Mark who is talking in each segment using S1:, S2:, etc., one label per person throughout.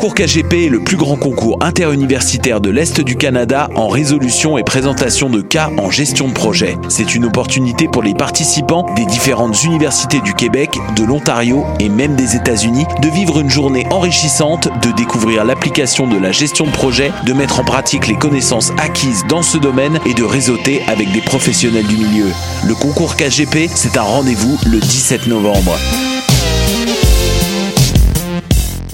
S1: concours KGP est le plus grand concours interuniversitaire de l'Est du Canada en résolution et présentation de cas en gestion de projet. C'est une opportunité pour les participants des différentes universités du Québec, de l'Ontario et même des États-Unis de vivre une journée enrichissante, de découvrir l'application de la gestion de projet, de mettre en pratique les connaissances acquises dans ce domaine et de réseauter avec des professionnels du milieu. Le concours KGP, c'est un rendez-vous le 17 novembre.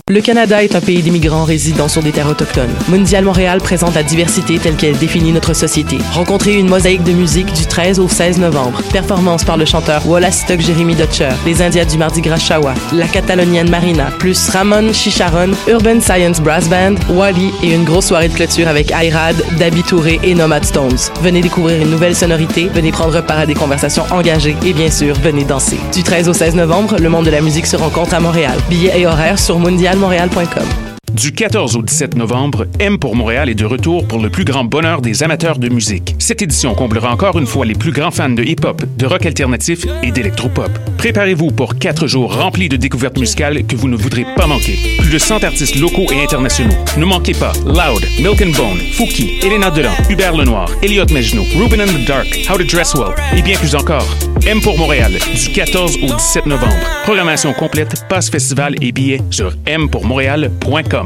S2: Le Canada est un pays d'immigrants résidant sur des terres autochtones. Mondial Montréal présente la diversité telle qu'elle définit notre société. Rencontrez une mosaïque de musique du 13 au 16 novembre. Performance par le chanteur Wallace Stock Jeremy Dutcher, les Indiens du Mardi Gras Shawa, la Catalonienne Marina, plus Ramon Chicharon, Urban Science Brass Band, Wally et une grosse soirée de clôture avec Ayrad, Dabi Touré et Nomad Stones. Venez découvrir une nouvelle sonorité, venez prendre part à des conversations engagées et bien sûr, venez danser. Du 13 au 16 novembre, le monde de la musique se rencontre à Montréal. Billets et horaires sur mondial montréal.com.
S3: Du 14 au 17 novembre, M pour Montréal est de retour pour le plus grand bonheur des amateurs de musique. Cette édition comblera encore une fois les plus grands fans de hip-hop, de rock alternatif et d'électropop. Préparez-vous pour quatre jours remplis de découvertes musicales que vous ne voudrez pas manquer. Plus de 100 artistes locaux et internationaux. Ne manquez pas Loud, Milk and Bone, Fouki, Elena Delan, Hubert Lenoir, Elliot Mejno, Ruben and the Dark, How to Dress Well et bien plus encore. M pour Montréal, du 14 au 17 novembre. Programmation complète, passe festival et billets sur mpourmontréal.com.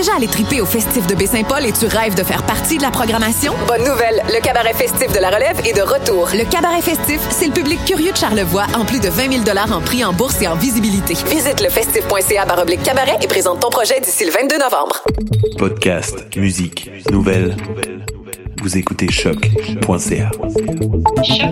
S4: Déjà allé triper au festif de Baie-Saint-Paul et tu rêves de faire partie de la programmation? Bonne nouvelle! Le cabaret festif de la relève est de retour. Le cabaret festif, c'est le public curieux de Charlevoix en plus de 20 000 en prix en bourse et en visibilité. Visite le festif.ca baroblique cabaret et présente ton projet d'ici le 22 novembre.
S1: Podcast, musique, nouvelles. Vous écoutez choc.ca.
S5: J'ai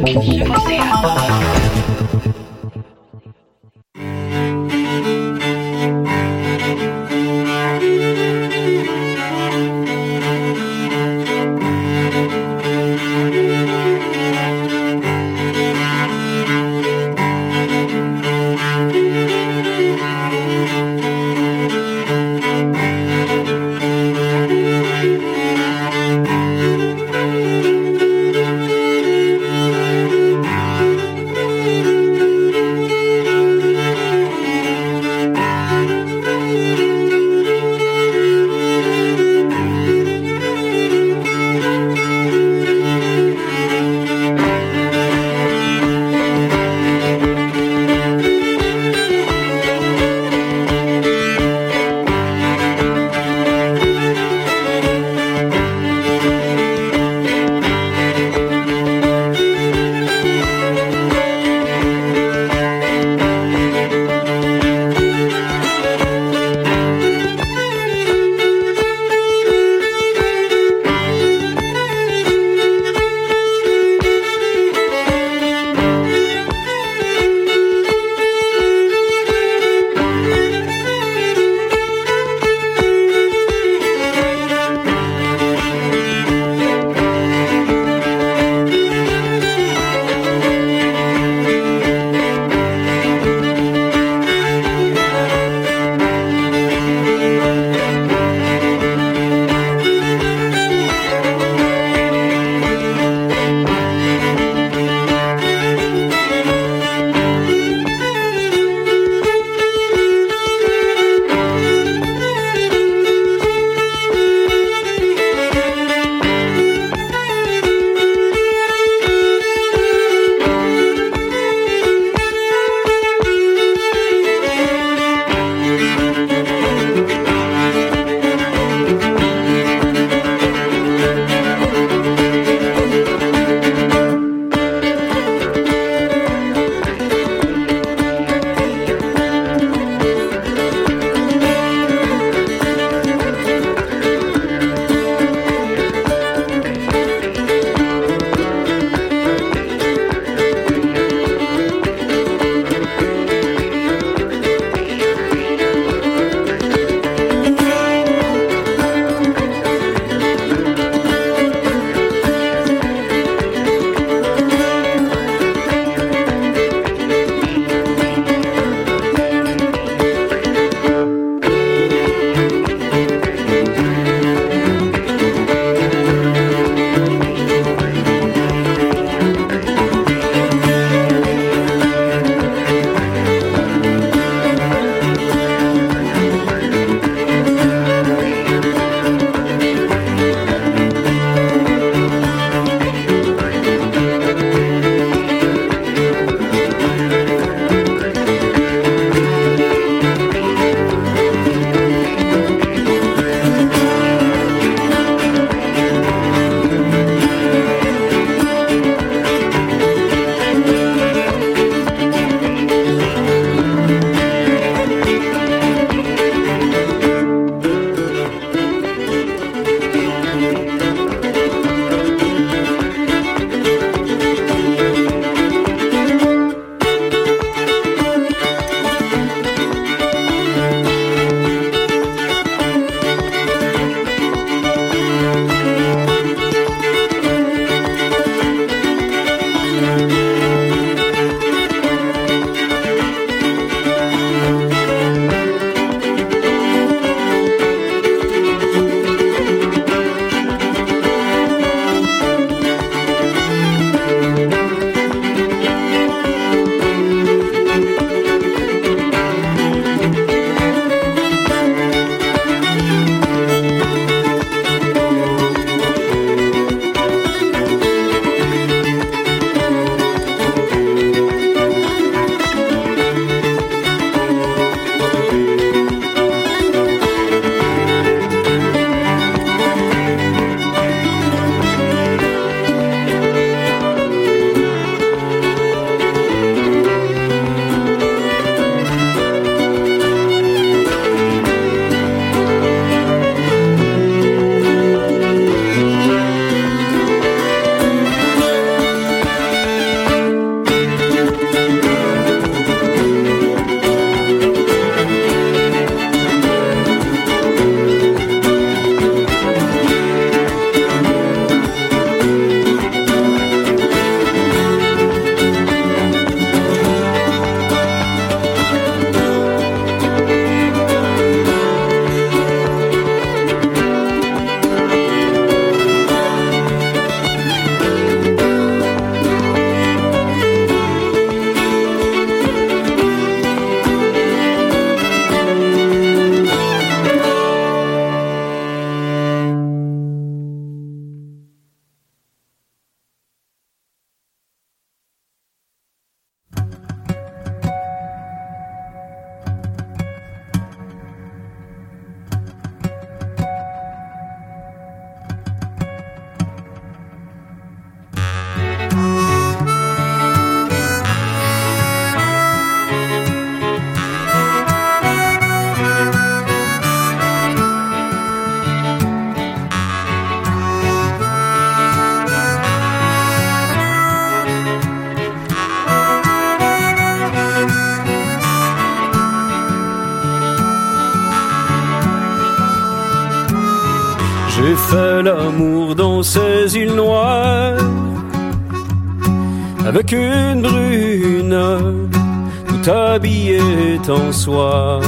S5: en soie.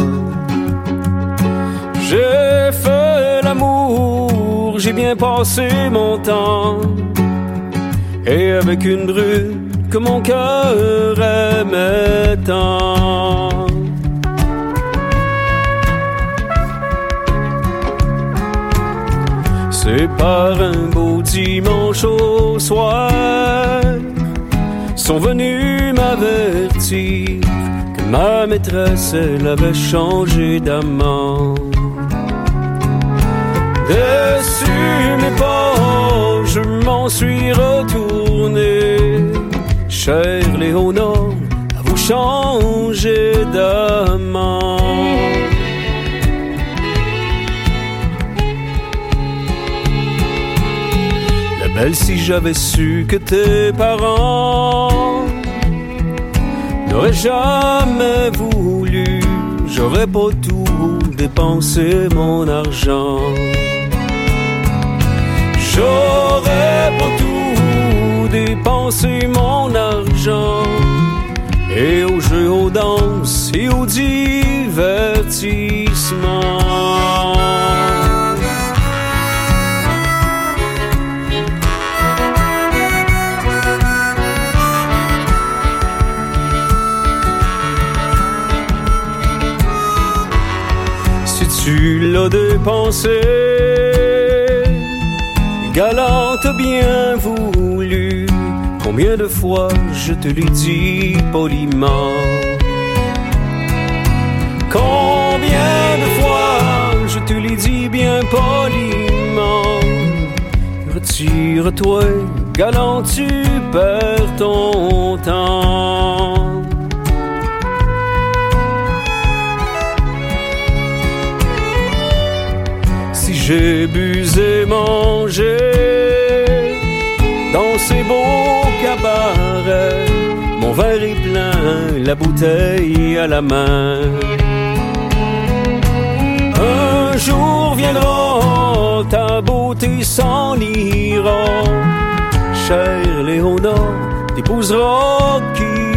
S5: J'ai fait l'amour, j'ai bien passé mon temps, et avec une brune que mon cœur aimait tant. C'est par un beau dimanche au soir sont venus m'avertir ma maîtresse, elle avait changé d'amant. Dessus mes pas, je m'en suis retourné. Cher Léonore, à vous changer d'amant. La belle, si j'avais su que tes parents n'auraient jamais voulu, j'aurais pas tout dépensé mon argent. J'aurais pas tout dépensé mon argent et aux jeux, aux danses et aux divertissements. Tu l'as dépensé, galante bien voulu, combien de fois je te l'ai dit poliment. Combien de fois je te l'ai dit bien poliment. Retire-toi, galant, tu perds ton temps. J'ai busé mangé dans ces beaux cabarets, mon verre est plein, la bouteille à la main. Un jour viendra, ta beauté s'en ira. Cher Léonore, t'épouseras qui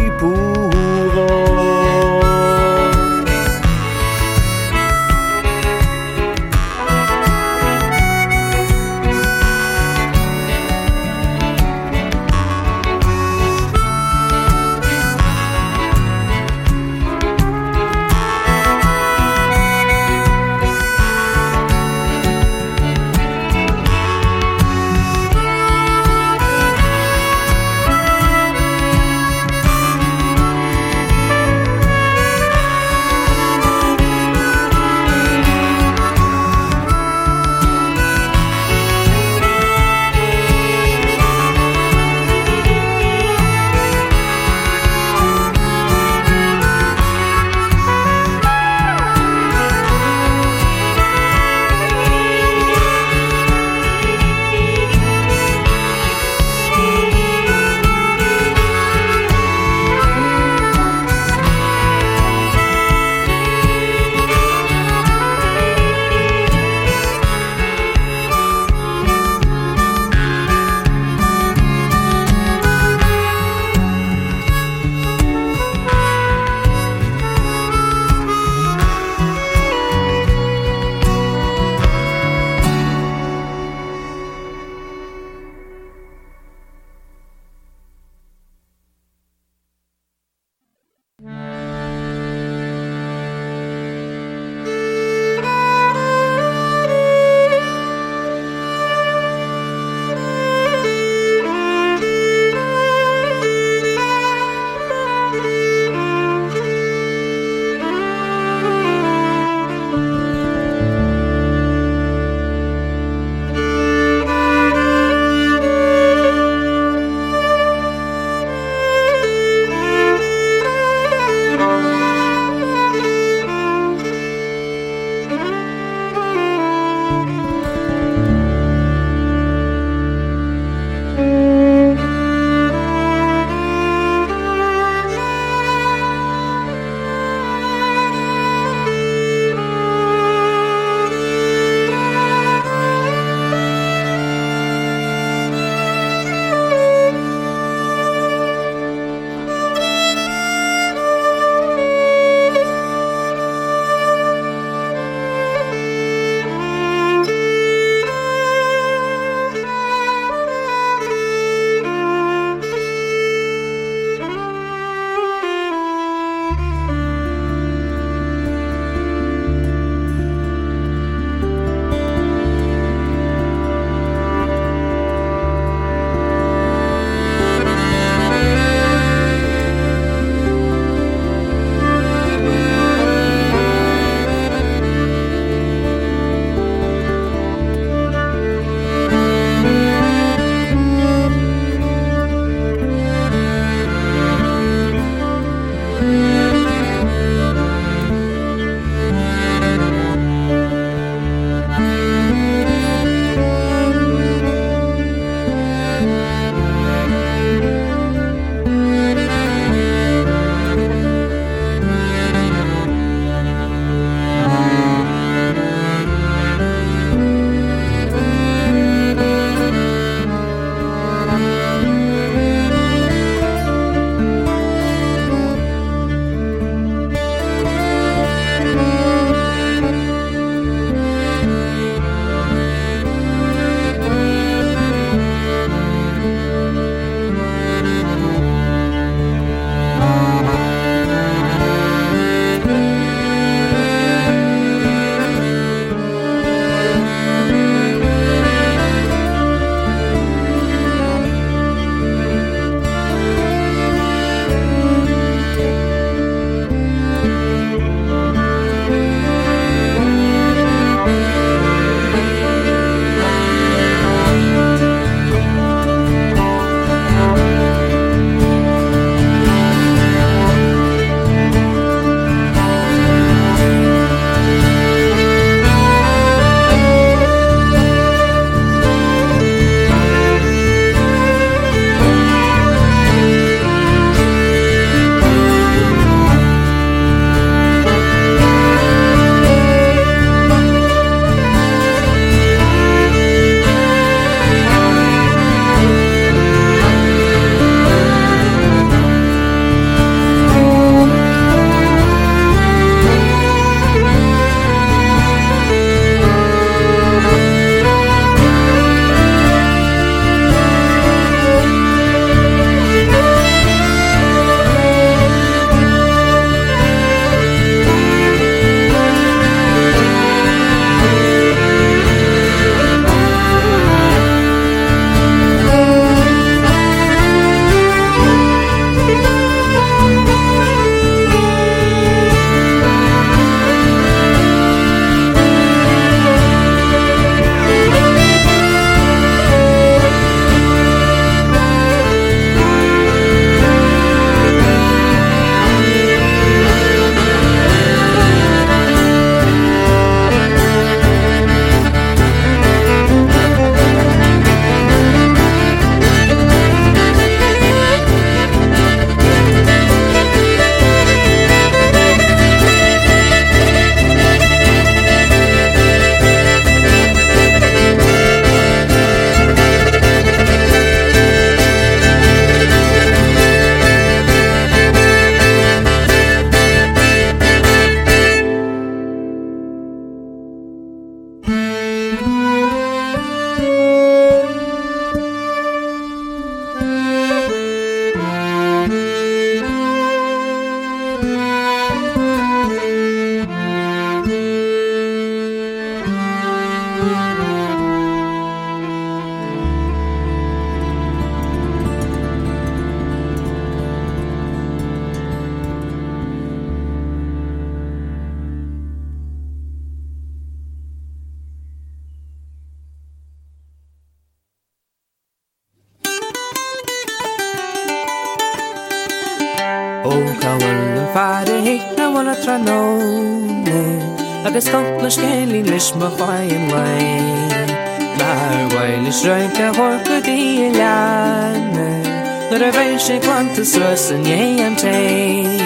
S5: När
S6: Wailish-röjka horpet i landet När det vejsig kvantus rösen ge en tjej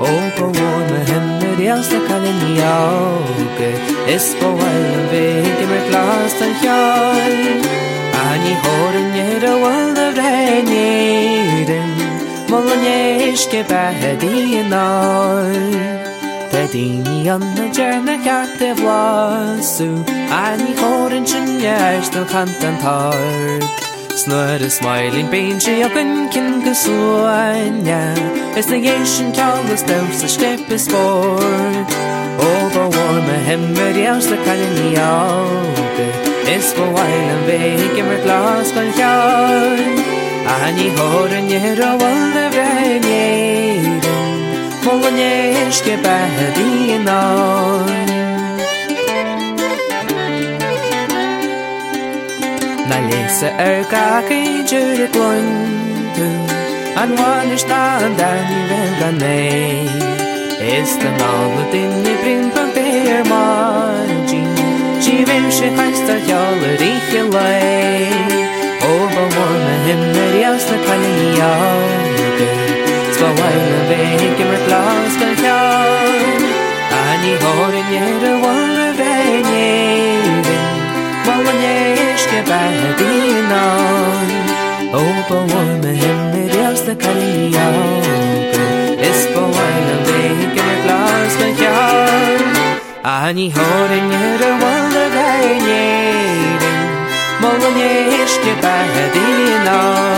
S6: Och på vårna händer det alls där kan en jage Es på vägen vägen med glasen kjall Ani håren gjerra valda vrennjeren Målen gjerske bæhe di en år Tadííionna dearna ceart I bhlású a ní chóran sin still an chant antáir. Snuir is smiling ben she a gun cin go suaine Is na ggééis sin cegus dom sa step is sport. Ó go bhharrma himmaríos le caiíága I'm bhhain an bhéigh mar glas gan teáin. A ní hóran nehir a bhil a bhréné. polonėškė bedinoj. Na
S7: lese er kakai džere klontu, an one stand an i venga nei. Este navlet in i primpang per margin, si vimse hasta jaler ikke lei. Oba morne himner jasne kalin jager, sva vajna vei Ihorinjere wonder venjevin Valonješke bædinan Opa warme hemne djelste I'm holding you to one kjar Ani horinjere wonder venjevin Valonješke bædinan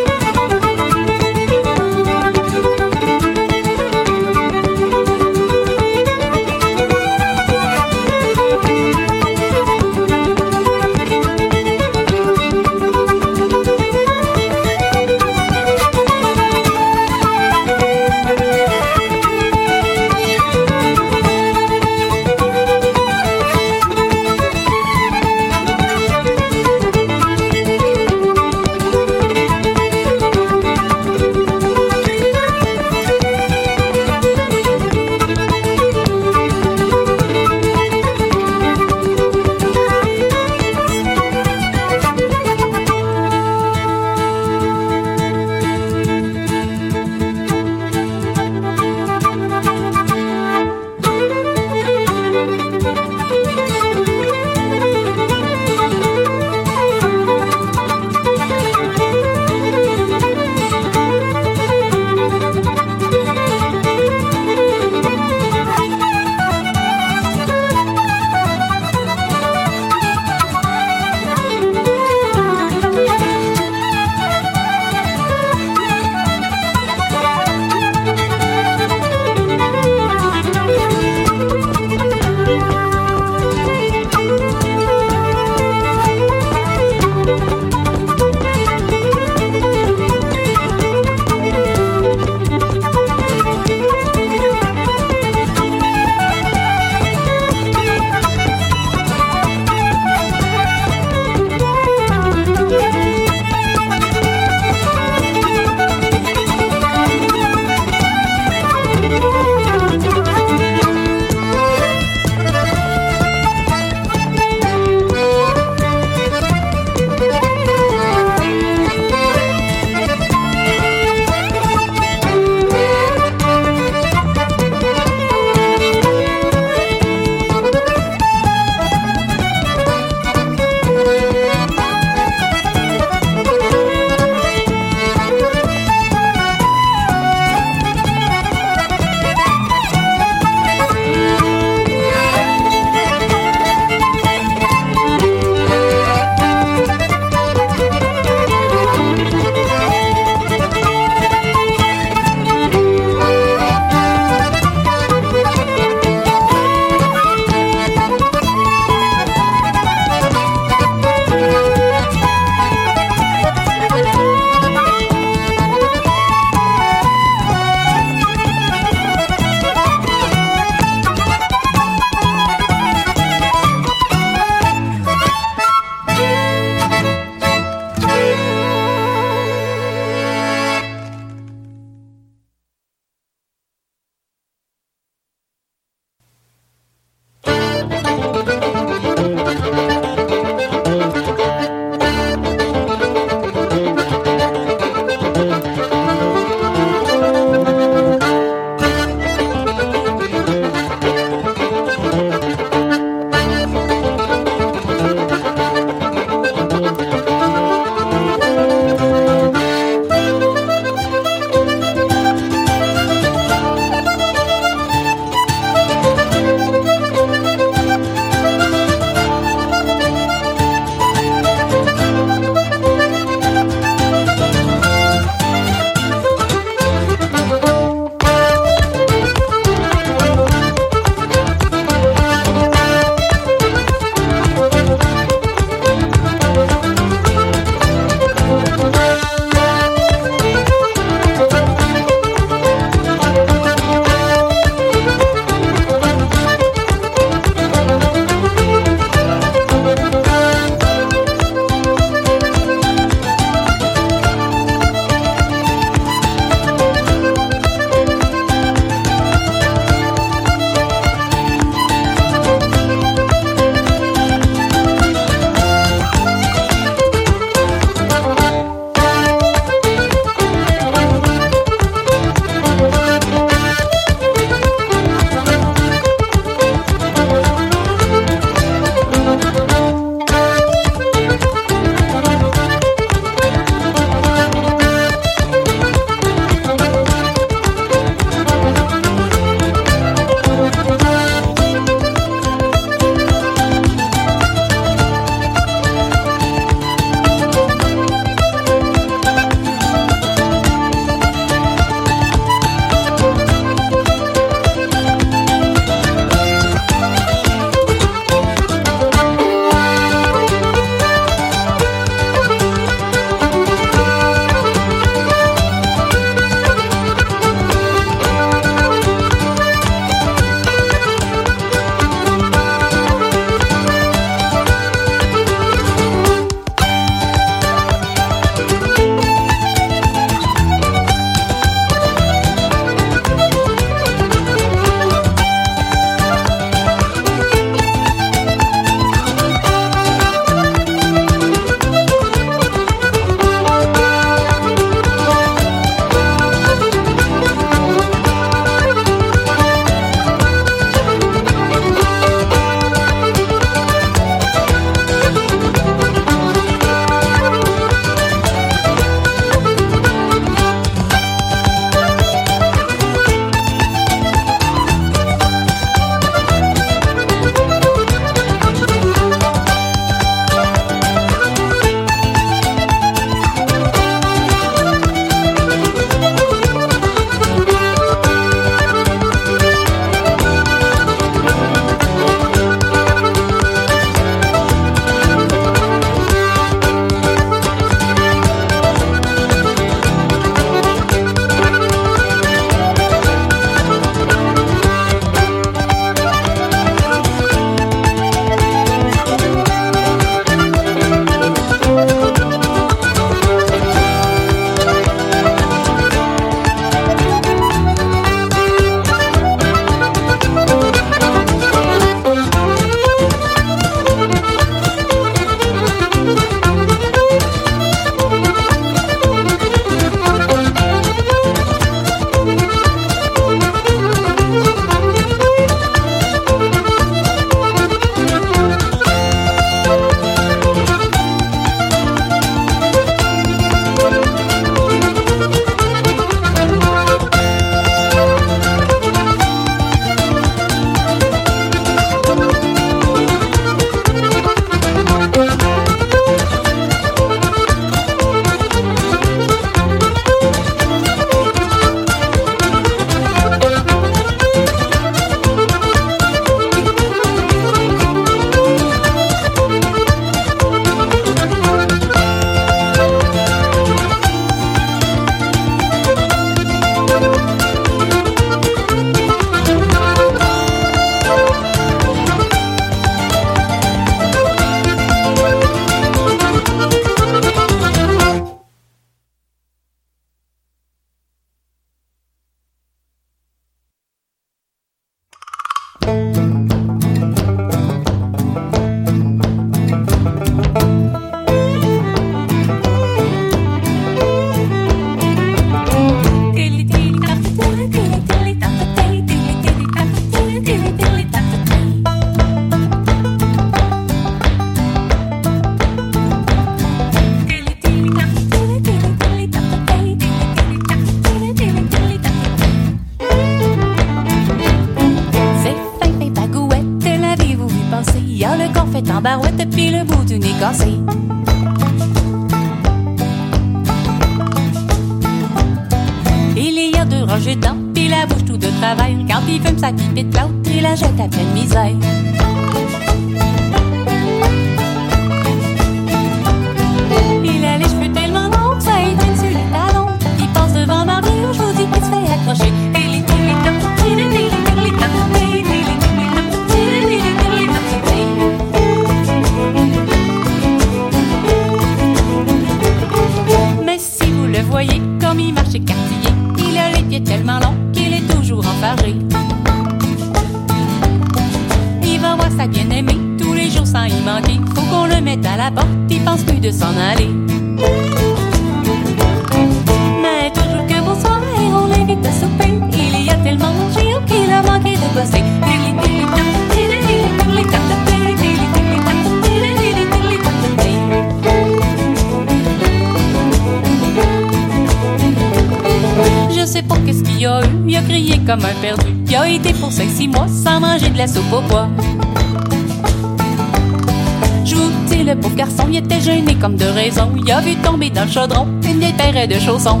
S7: Il a vu tomber dans le chaudron une vieille paire de chaussons.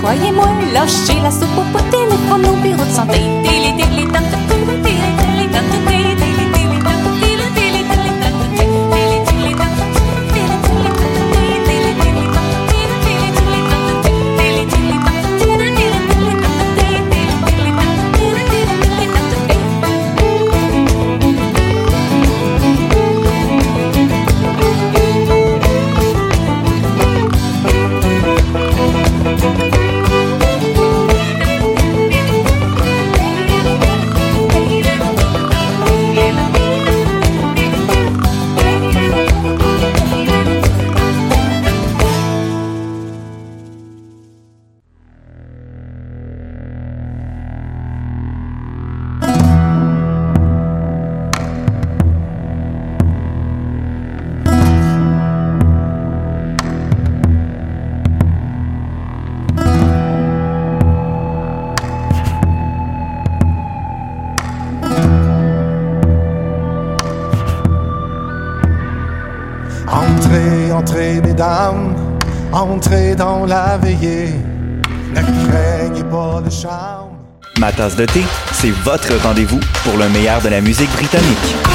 S7: croyez-moi, lâchez la soupe au poté nous prenons bureau de santé.
S8: Délité
S9: Ma tasse de thé, c'est votre rendez-vous pour le meilleur de la musique britannique.